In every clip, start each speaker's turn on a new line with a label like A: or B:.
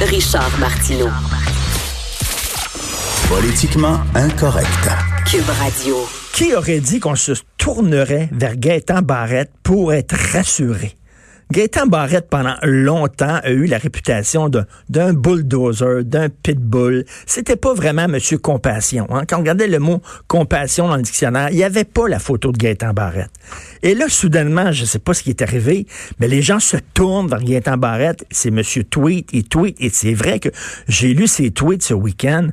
A: Richard Martineau.
B: Politiquement incorrect.
A: Cube Radio.
C: Qui aurait dit qu'on se tournerait vers Gaëtan Barrette pour être rassuré? Gaëtan Barrette, pendant longtemps, a eu la réputation d'un bulldozer, d'un pitbull. C'était pas vraiment Monsieur Compassion. Hein? Quand on regardait le mot compassion dans le dictionnaire, il n'y avait pas la photo de Gaëtan Barrette. Et là, soudainement, je sais pas ce qui est arrivé, mais les gens se tournent vers Gaëtan Barrette. C'est Monsieur Tweet, il tweet. Et c'est vrai que j'ai lu ses tweets ce week-end.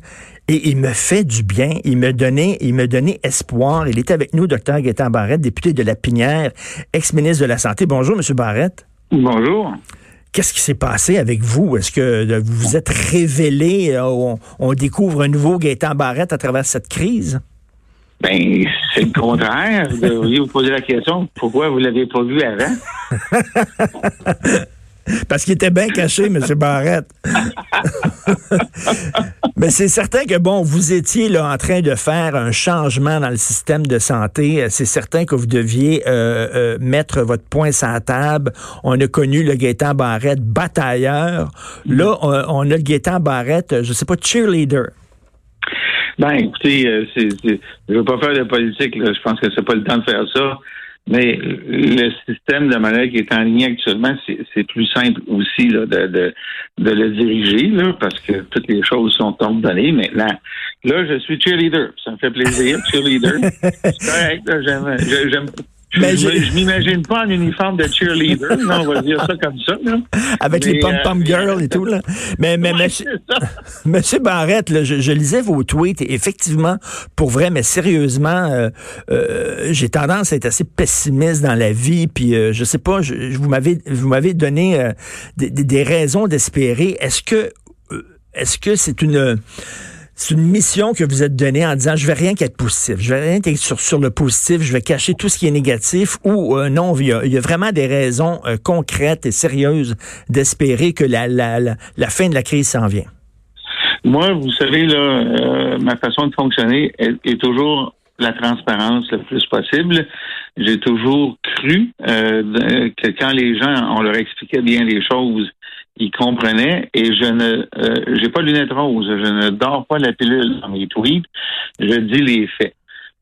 C: Et il me fait du bien. Il me donnait, il me donnait espoir. Il était avec nous, docteur Gaétan Barrette, député de la Pinière, ex-ministre de la Santé. Bonjour, Monsieur Barrette.
D: Bonjour.
C: Qu'est-ce qui s'est passé avec vous? Est-ce que vous vous êtes révélé, euh, on, découvre un nouveau Gaétan Barrette à travers cette crise?
D: Ben, c'est le contraire. Vous devriez vous poser la question, pourquoi vous l'avez pas vu avant?
C: Parce qu'il était bien caché, M. Barrette. Mais c'est certain que, bon, vous étiez là en train de faire un changement dans le système de santé. C'est certain que vous deviez euh, euh, mettre votre point sur la table. On a connu le Gaétan Barrette batailleur. Là, on, a le Gaétan Barrette, je sais pas, cheerleader.
D: Ben, écoutez, euh, c'est, je veux pas faire de politique. Je pense que c'est pas le temps de faire ça. Mais le système de manière qui est en ligne actuellement, c'est plus simple aussi là, de, de, de, le diriger, là, parce que toutes les choses sont ordonnées maintenant. Là, je suis cheerleader. Ça me fait plaisir, cheerleader. C'est correct, j'aime je, m'imagine pas en uniforme de cheerleader, on va dire ça comme ça.
C: Avec les pom-pom euh, girls et tout. Là. Mais, mais monsieur, Barrette, je, lisais vos tweets et effectivement, pour vrai, mais sérieusement, euh, euh, j'ai tendance à être assez pessimiste dans la vie. Puis je sais pas, je, vous m'avez vous m'avez donné des, des, raisons d'espérer. Est-ce que est-ce que c'est une c'est une mission que vous êtes donnée en disant je vais rien qu'être positif, je vais rien être sur, le positif, je vais cacher tout ce qui est négatif ou euh, non, il y, a, vraiment des raisons euh, concrètes et sérieuses d'espérer que la, fin de la crise s'en vient.
D: Moi, vous savez, euh, ma façon de fonctionner est, toujours la transparence le plus possible. J'ai toujours cru que quand les gens, on leur expliquait bien les choses, il comprenait et je ne euh, j'ai pas de lunettes roses, je ne dors pas la pilule dans mes tweets, je dis les faits.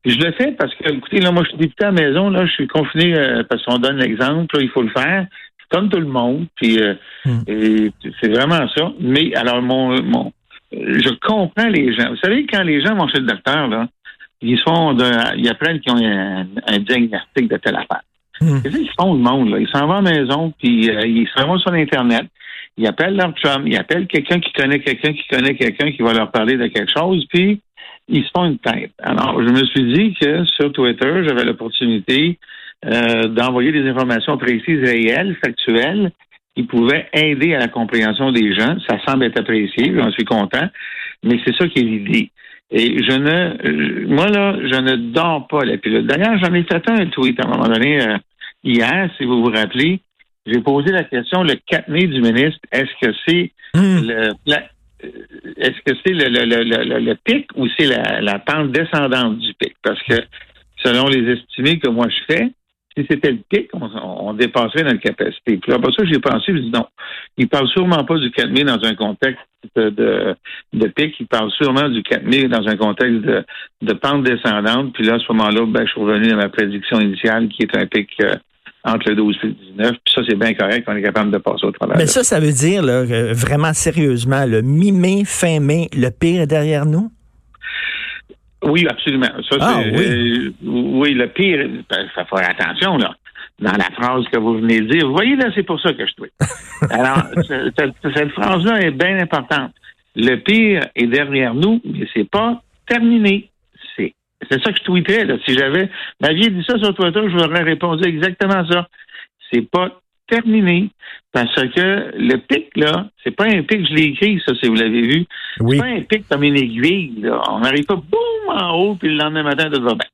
D: Puis je le fais parce que, écoutez, là, moi, je suis député à la maison, là, je suis confiné euh, parce qu'on donne l'exemple, il faut le faire, comme tout le monde, puis euh, hmm. c'est vraiment ça. Mais alors, mon, mon, je comprends les gens. Vous savez, quand les gens vont chez le docteur, là, ils sont de, il y a plein qui ont un, un diagnostic de telle affaire. Hmm. Ils font le monde, là? Ils s'en vont à la maison, puis ils s'en vont sur Internet ils appellent leur chum, ils appellent quelqu'un qui connaît quelqu'un qui connaît quelqu'un qui va leur parler de quelque chose, puis ils se font une tête. Alors, je me suis dit que sur Twitter, j'avais l'opportunité euh, d'envoyer des informations précises, réelles, factuelles, qui pouvaient aider à la compréhension des gens. Ça semble être apprécié, j'en suis content, mais c'est ça qui est l'idée. Et je ne, moi là, je ne dors pas la pilule. D'ailleurs, j'en ai fait un tweet à un moment donné euh, hier, si vous vous rappelez, j'ai posé la question le 4 mai du ministre, est-ce que c'est hmm. le est-ce que c'est le, le, le, le, pic ou c'est la, la, pente descendante du pic? Parce que selon les estimés que moi je fais, si c'était le pic, on, on dépasserait notre capacité. Puis après ça, j'ai pensé, je dis non. Il parle sûrement pas du 4 mai dans un contexte de, de, pic, il parle sûrement du 4 mai dans un contexte de, de pente descendante. Puis là, à ce moment-là, ben, je suis revenu à ma prédiction initiale qui est un pic euh, entre le 12 et le 19. Puis ça, c'est bien correct, on est capable de passer au travail.
C: Mais ça, ça veut dire, là, vraiment sérieusement, le mi-mai, fin mai, le pire est derrière nous?
D: Oui, absolument. Ça,
C: ah, oui.
D: Euh, oui, le pire, il ben, faut faire attention, là dans la phrase que vous venez de dire. Vous voyez, là, c'est pour ça que je tweet. Alors, cette, cette phrase-là est bien importante. Le pire est derrière nous, mais c'est pas terminé. C'est ça que je tweetais. Là. Si j'avais m'aviez dit ça sur Twitter, je vous aurais répondu exactement ça. C'est pas terminé. Parce que le pic, là, c'est pas un pic, je l'ai écrit, ça, si vous l'avez vu.
C: Oui.
D: C'est pas un pic comme une aiguille, là. On n'arrive pas, boum, en haut, puis le lendemain matin, tout va bien.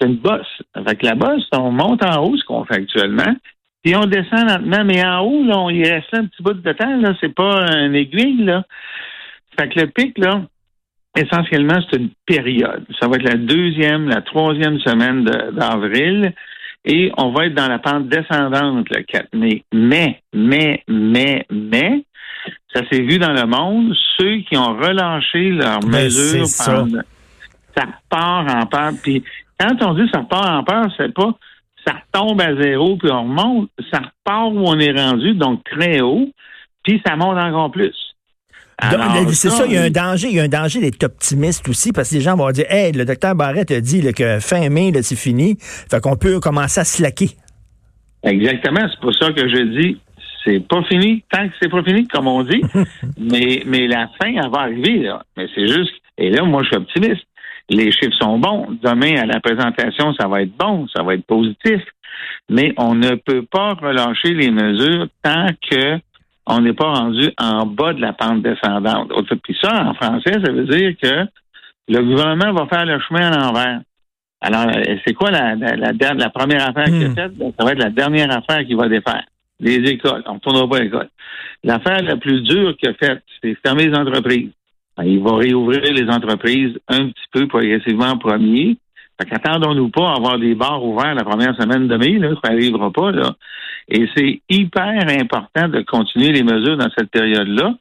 D: C'est une bosse. Avec la bosse, on monte en haut, ce qu'on fait actuellement, puis on descend lentement, mais en haut, là, on y reste un petit bout de temps, là. C'est pas une aiguille, là. Fait que le pic, là, essentiellement, c'est une période. Ça va être la deuxième, la troisième semaine d'avril. Et on va être dans la pente descendante le 4 mai. Mais, mais, mais, mais, ça s'est vu dans le monde, ceux qui ont relâché leurs
C: Ben,
D: mesures,
C: ça.
D: pendant- ça repart en peur. Puis quand on dit ça repart en peur, c'est pas ça retombe à zéro puis on remonte. Ça repart où on est rendu, donc très haut, puis ça monte encore plus.
C: Donc,
D: Alors,
C: c'est ça, il y a un danger, il y a un danger d'être optimiste aussi, parce que les gens vont dire, hey, le docteur Barrett a dit là, que fin mai, là, c'est fini, fait qu'on peut commencer à slacker.
D: Exactement, c'est pour ça que je dis c'est pas fini tant que c'est pas fini, comme on dit. mais, mais la fin, elle va arriver, là. Mais c'est juste. Et là, moi, je suis optimiste. Les chiffres sont bons. Demain, à la présentation, ça va être bon, ça va être positif. Mais on ne peut pas relâcher les mesures tant que on n'est pas rendu en bas de la pente descendante. Puis ça, en français, ça veut dire que le gouvernement va faire le chemin à l'envers. Alors, euh, c'est quoi la, la, la, der- la première affaire qu'il a
C: Hmm.
D: faite? Ben, Ça va être la dernière affaire qu'il va défaire. Les écoles. On ne tournera pas à l'école. L'affaire la plus dure qu'il a faite, c'est fermer les entreprises. Ben, il va réouvrir les entreprises un petit peu progressivement en premier. Fait qu'attendons-nous pas à avoir des bars ouverts la première semaine de mai, là. Ça n'arrivera pas, là. Et c'est hyper important de continuer les mesures dans cette période-là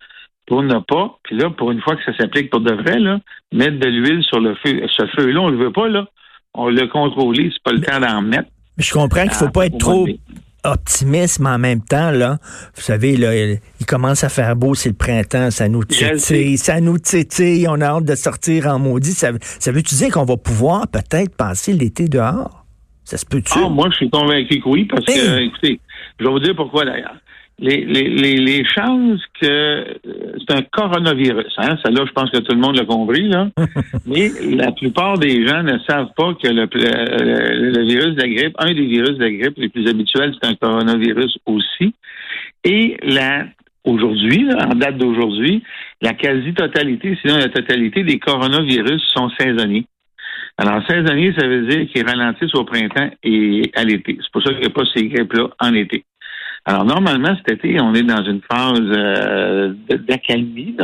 D: pour ne pas, puis là, pour une fois que ça s'applique pour de vrai, là, mettre de l'huile sur le feu. Ce feu-là, on le veut pas, là. On l'a contrôlé, c'est pas le temps d'en mettre.
C: Je comprends qu'il faut
D: Ah,
C: pas être trop optimiste, mais en même temps, là, vous savez, là, il commence à faire beau, c'est le printemps, ça nous
D: le
C: titille, ça nous titille, on a hâte de sortir en maudit. Ça, ça veut-tu dire qu'on va pouvoir peut-être passer l'été dehors? Ça se peut-tu?
D: Ah, moi, je suis convaincu que oui, parce que,
C: Hey.
D: écoutez, je vais vous dire pourquoi d'ailleurs. Les, les, les, les chances que euh, c'est un coronavirus, hein, celle-là, je pense que tout le monde l'a compris, là. Mais la plupart des gens ne savent pas que le, le, le virus de la grippe, un des virus de la grippe les plus habituels, c'est un coronavirus aussi. Et la aujourd'hui, là, en date d'aujourd'hui, la quasi-totalité, sinon la totalité des coronavirus sont saisonniers. Alors, saisonnier, ça veut dire qu'ils ralentissent au printemps et à l'été. C'est pour ça qu'il n'y a pas ces grippes-là en été. Alors, normalement, cet été, on est dans une phase euh, de- d'accalmie,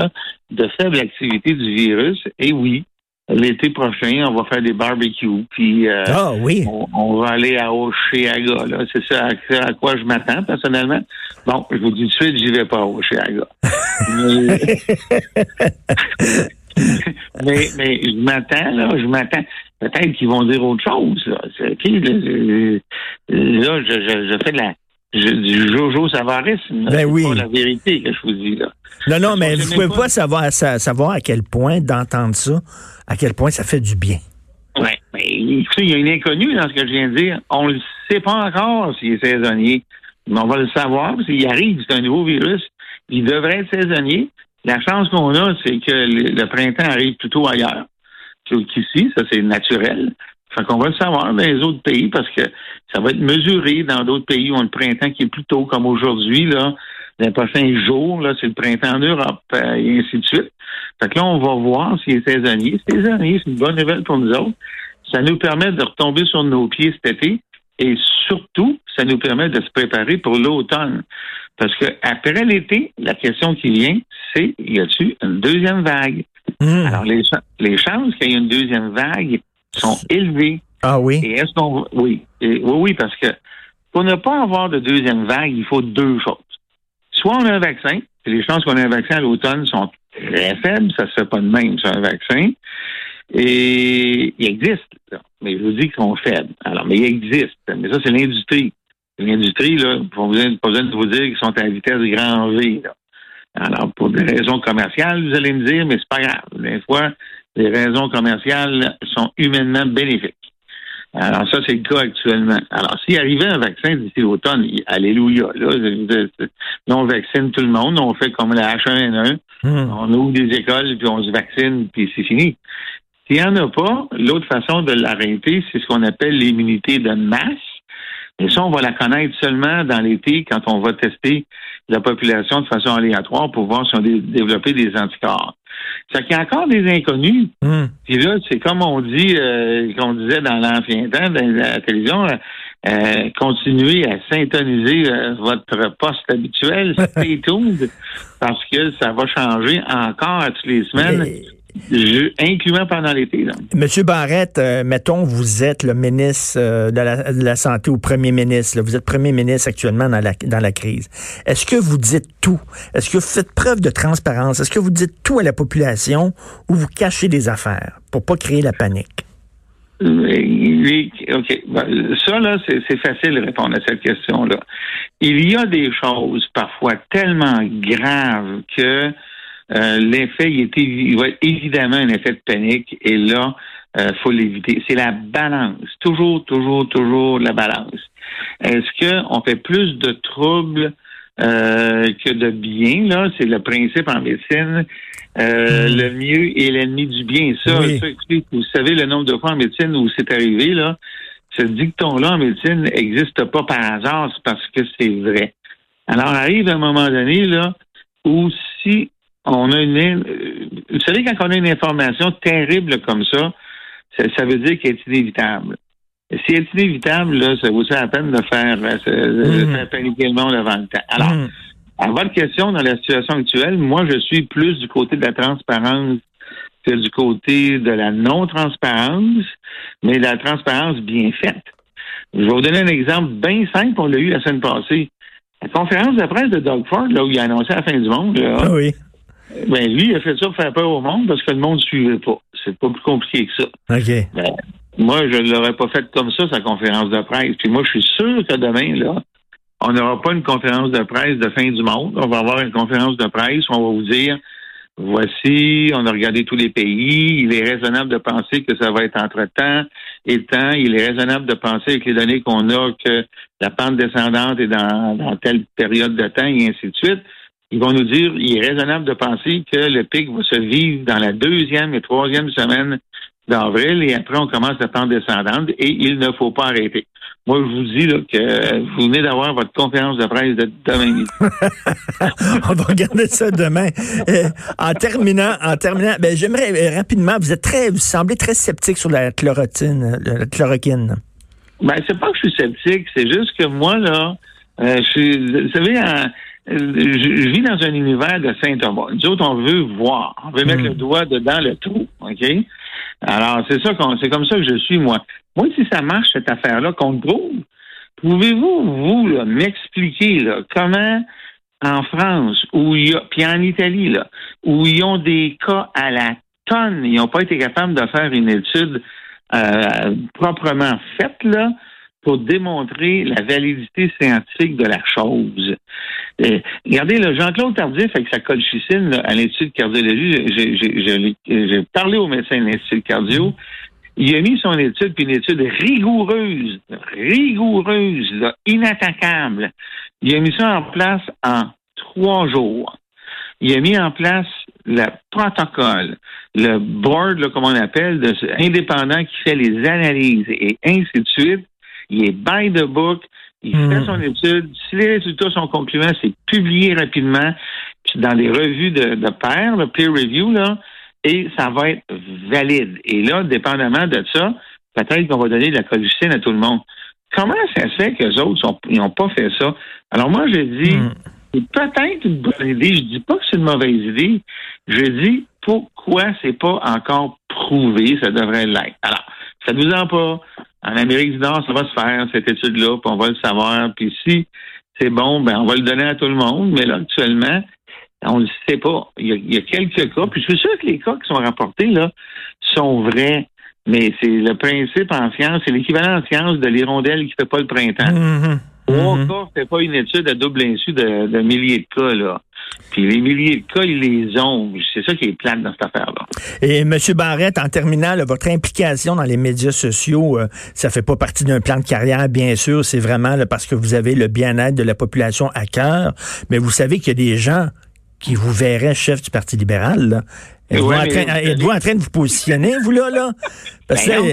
D: de faible activité du virus. Et oui, l'été prochain, on va faire des barbecues, puis euh,
C: Ah oui.
D: on, on va aller à Oceaga. C'est ça à, quoi je m'attends, personnellement. Bon, je vous dis tout de suite, j'y vais pas à Oceaga. mais, mais, mais je m'attends, là, je m'attends. Peut-être qu'ils vont dire autre chose. Là, C'est- puis, là, je, fais de la, je, du Jojo savarisme.
C: Ben
D: C'est
C: oui.
D: pas la vérité que je vous dis. là.
C: Non, non,
D: Parce
C: mais vous pouvez pas
D: pas.
C: savoir, sa- savoir à quel point d'entendre ça, à quel point ça fait du bien.
D: Oui, mais écoutez, il y a une inconnue dans ce que je viens de dire. On ne le sait pas encore s'il est saisonnier. Mais on va le savoir s'il arrive, c'est un nouveau virus. Il devrait être saisonnier. La chance qu'on a, c'est que le, printemps arrive plutôt ailleurs qu'ici. Ça, c'est naturel. Fait qu'on va le savoir dans les autres pays parce que ça va être mesuré dans d'autres pays où on a le printemps qui est plus tôt, comme aujourd'hui, là. Les prochains jours, là, c'est le printemps en Europe, euh, et ainsi de suite. Fait que là, on va voir s'il est saisonnier. Saisonnier, c'est une bonne nouvelle pour nous autres. Ça nous permet de retomber sur nos pieds cet été et surtout, ça nous permet de se préparer pour l'automne. Parce que après l'été, la question qui vient, c'est y a-t-il une deuxième vague?
C: Hum.
D: Alors, les, les chances qu'il y ait une deuxième vague sont élevées.
C: Ah oui?
D: Et est-ce qu'on. Oui. Et- oui, oui, parce que pour ne pas avoir de deuxième vague, il faut deux choses. Soit on a un vaccin, et les chances qu'on ait un vaccin à l'automne sont très faibles, ça se fait pas de même sur un vaccin. Et il existe, là. mais je vous dis qu'ils sont faibles. Alors, mais il existe. Mais ça, c'est l'industrie. L'industrie, là, pas besoin, pas besoin de vous dire qu'ils sont à la vitesse grand V. Là. Alors, pour des raisons commerciales, vous allez me dire, mais c'est pas grave. Des fois, les raisons commerciales sont humainement bénéfiques. Alors, ça, c'est le cas actuellement. Alors, s'il arrivait un vaccin d'ici l'automne, alléluia, là, on vaccine tout le monde, on fait comme la H1N1,
C: Hum.
D: on ouvre des écoles, puis on se vaccine, puis c'est fini. S'il n'y en a pas, l'autre façon de l'arrêter, c'est ce qu'on appelle l'immunité de masse. Et ça, on va la connaître seulement dans l'été quand on va tester la population de façon aléatoire pour voir si on a développé des anticorps. C'est qu'il y a encore des inconnus.
C: Hmm.
D: Puis là, c'est comme on dit, euh, qu'on disait dans l'ancien temps, dans la télévision, euh, euh, continuez à syntoniser euh, votre poste habituel, stay tuned, parce que ça va changer encore à toutes les semaines. Je- incluant pendant l'été.
C: Monsieur Barrette, euh, mettons, vous êtes le ministre euh, de, la, de la Santé ou premier ministre. là. Vous êtes premier ministre actuellement dans la, dans la crise. Est-ce que vous dites tout? Est-ce que vous faites preuve de transparence? Est-ce que vous dites tout à la population ou vous cachez des affaires pour pas créer la panique?
D: Les- OK. Ben, Ça, là, c'est c'est facile de répondre à cette question-là. Il y a des choses parfois tellement graves que euh, l'effet, il, il va être évidemment un effet de panique et là, euh, faut l'éviter. C'est la balance. Toujours, toujours, toujours la balance. Est-ce qu'on fait plus de troubles euh, que de bien, là? C'est le principe en médecine. Euh,
C: Hmm.
D: Le mieux est l'ennemi du bien. Ça,
C: Oui.
D: ça, écoutez, vous savez le nombre de fois en médecine où c'est arrivé, là. Ce dicton-là en médecine n'existe pas par hasard, c'est parce que c'est vrai. Alors, arrive un moment donné, là, où si on a une... euh, Vous savez, quand on a une information terrible comme ça, ça, ça veut dire qu'elle est inévitable. Et Si elle est inévitable, là, ça vaut la peine de faire, euh, de
C: Mhm.
D: faire paniquer le monde avant le temps? Alors,
C: Hmm.
D: à votre question, dans la situation actuelle, moi, je suis plus du côté de la transparence que du côté de la non-transparence, mais de la transparence bien faite. Je vais vous donner un exemple bien simple. On l'a eu la semaine passée. La conférence de presse de Doug Ford, là, où il a annoncé la fin du monde, là,
C: Ah oui.
D: Ben, lui, il a fait ça pour faire peur au monde parce que le monde ne suivait pas. C'est pas plus compliqué que ça.
C: OK.
D: Ben, moi, je ne l'aurais pas fait comme ça, sa conférence de presse. Puis moi, je suis sûr que demain, là, on n'aura pas une conférence de presse de fin du monde. On va avoir une conférence de presse où on va vous dire voici, on a regardé tous les pays, il est raisonnable de penser que ça va être entre-temps et temps. Il est raisonnable de penser avec les données qu'on a que la pente descendante est dans, dans telle période de temps et ainsi de suite. Ils vont nous dire, il est raisonnable de penser que le pic va se vivre dans la deuxième et troisième semaine d'avril et après on commence la pente descendante et il ne faut pas arrêter. Moi, je vous dis là, que vous venez d'avoir votre conférence de presse de demain midi.
C: On va regarder ça demain. Euh, en terminant, en terminant, ben, j'aimerais euh, rapidement, vous êtes très, vous semblez très sceptique sur la chlorotine, euh, la chloroquine.
D: Ben, c'est pas que je suis sceptique, c'est juste que moi, là, euh, je suis, vous savez, en- je, je vis dans un univers de Saint-Thomas. Nous autres, on veut voir. On veut mettre le doigt dedans le trou. OK? Alors, c'est ça qu'on, c'est comme ça que je suis, moi. Moi, si ça marche, cette affaire-là, qu'on le prouve, pouvez-vous, vous, là, m'expliquer, là, comment, en France, où il y a, puis en Italie, là, où ils ont des cas à la tonne, ils n'ont pas été capables de faire une étude euh, proprement faite, là, pour démontrer la validité scientifique de la chose. Euh, regardez, Jean-Claude Tardif, avec sa colchicine là, à l'Institut de cardiologie, j'ai- parlé au médecin de l'Institut de cardio. Il a mis son étude, puis une étude rigoureuse, rigoureuse, là, inattaquable. Il a mis ça en place en trois jours. Il a mis en place le protocole, le board, là, comme on appelle, de indépendant qui fait les analyses et ainsi de suite. Il est by the book. Il fait son étude. Si les résultats sont concluants, c'est publié rapidement dans les revues de, de pairs, le peer review, là, et ça va être valide. Et là, dépendamment de ça, peut-être qu'on va donner de la collucine à tout le monde. Comment ça se fait que les autres n'ont pas fait ça? Alors moi, je dis,
C: Mm.
D: c'est peut-être une bonne idée. Je dis pas que c'est une mauvaise idée. Je dis pourquoi c'est pas encore prouvé, ça devrait l'être. Alors, ça nous en pas. En Amérique du Nord, ça va se faire, cette étude-là, puis on va le savoir. Puis si c'est bon, ben on va le donner à tout le monde. Mais là, actuellement, on ne le sait pas. Il y, a, quelques cas. Puis je suis sûr que les cas qui sont rapportés là sont vrais. Mais c'est le principe en science, c'est l'équivalent en science de l'hirondelle qui fait pas le printemps.
C: Mhm.
D: Trois
C: Mhm.
D: cas, c'est pas une étude à double insu de, de milliers de cas, là. Puis les milliers de cas, ils les ont. C'est ça qui est plate dans cette affaire-là.
C: Et M. Barrette, en terminant, là, votre implication dans les médias sociaux, euh, ça fait pas partie d'un plan de carrière, bien sûr. C'est vraiment là, parce que vous avez le bien-être de la population à cœur. Mais vous savez qu'il y a des gens qui vous verrait chef du Parti libéral. là. Êtes-vous
D: Ouais,
C: en, en train de vous positionner, vous, là? là? Parce
D: Ben non,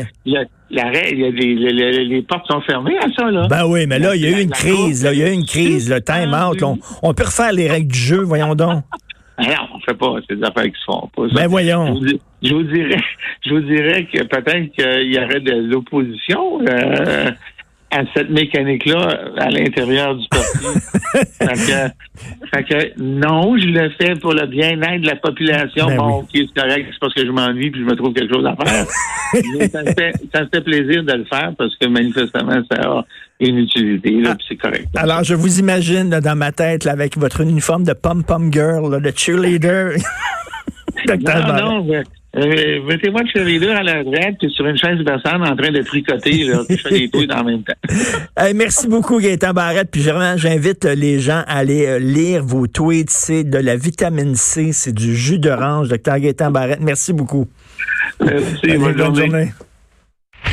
D: les, les- les portes sont fermées à ça, là.
C: ben oui, mais là, il y a eu une crise, là, il y a eu une crise, le time out. On, on peut refaire les règles du jeu, voyons donc.
D: Ah non, on fait pas ces affaires qui se font pas. ça.
C: Ben voyons.
D: je vous dirais, je vous dirais que peut-être qu'il y aurait de l'opposition euh, à cette mécanique-là à l'intérieur du parti. fait, que, fait que non, je le fais pour le bien-être de la population.
C: Ben
D: bon, ok, c'est correct, c'est parce que je m'ennuie puis je me trouve quelque chose à faire. Mais ça, me fait, ça me fait plaisir de le faire parce que manifestement, ça a une utilité, là, puis c'est correct.
C: Alors, je vous imagine là, dans ma tête là, avec votre uniforme de pom-pom girl, là, de cheerleader.
D: Non, euh, mettez-moi de cheerleader à la retraite, puis sur une chaise berçante en train de tricoter, là, puis je fais des touilles en même temps.
C: Hey, merci beaucoup, Gaëtan Barrette. Puis vraiment, j'invite euh, les gens à aller euh, lire vos tweets. C'est de la vitamine C, c'est du jus d'orange. Docteur Gaëtan Barrette, merci beaucoup.
D: Merci,
C: Allez,
D: bonne journée.
C: journée.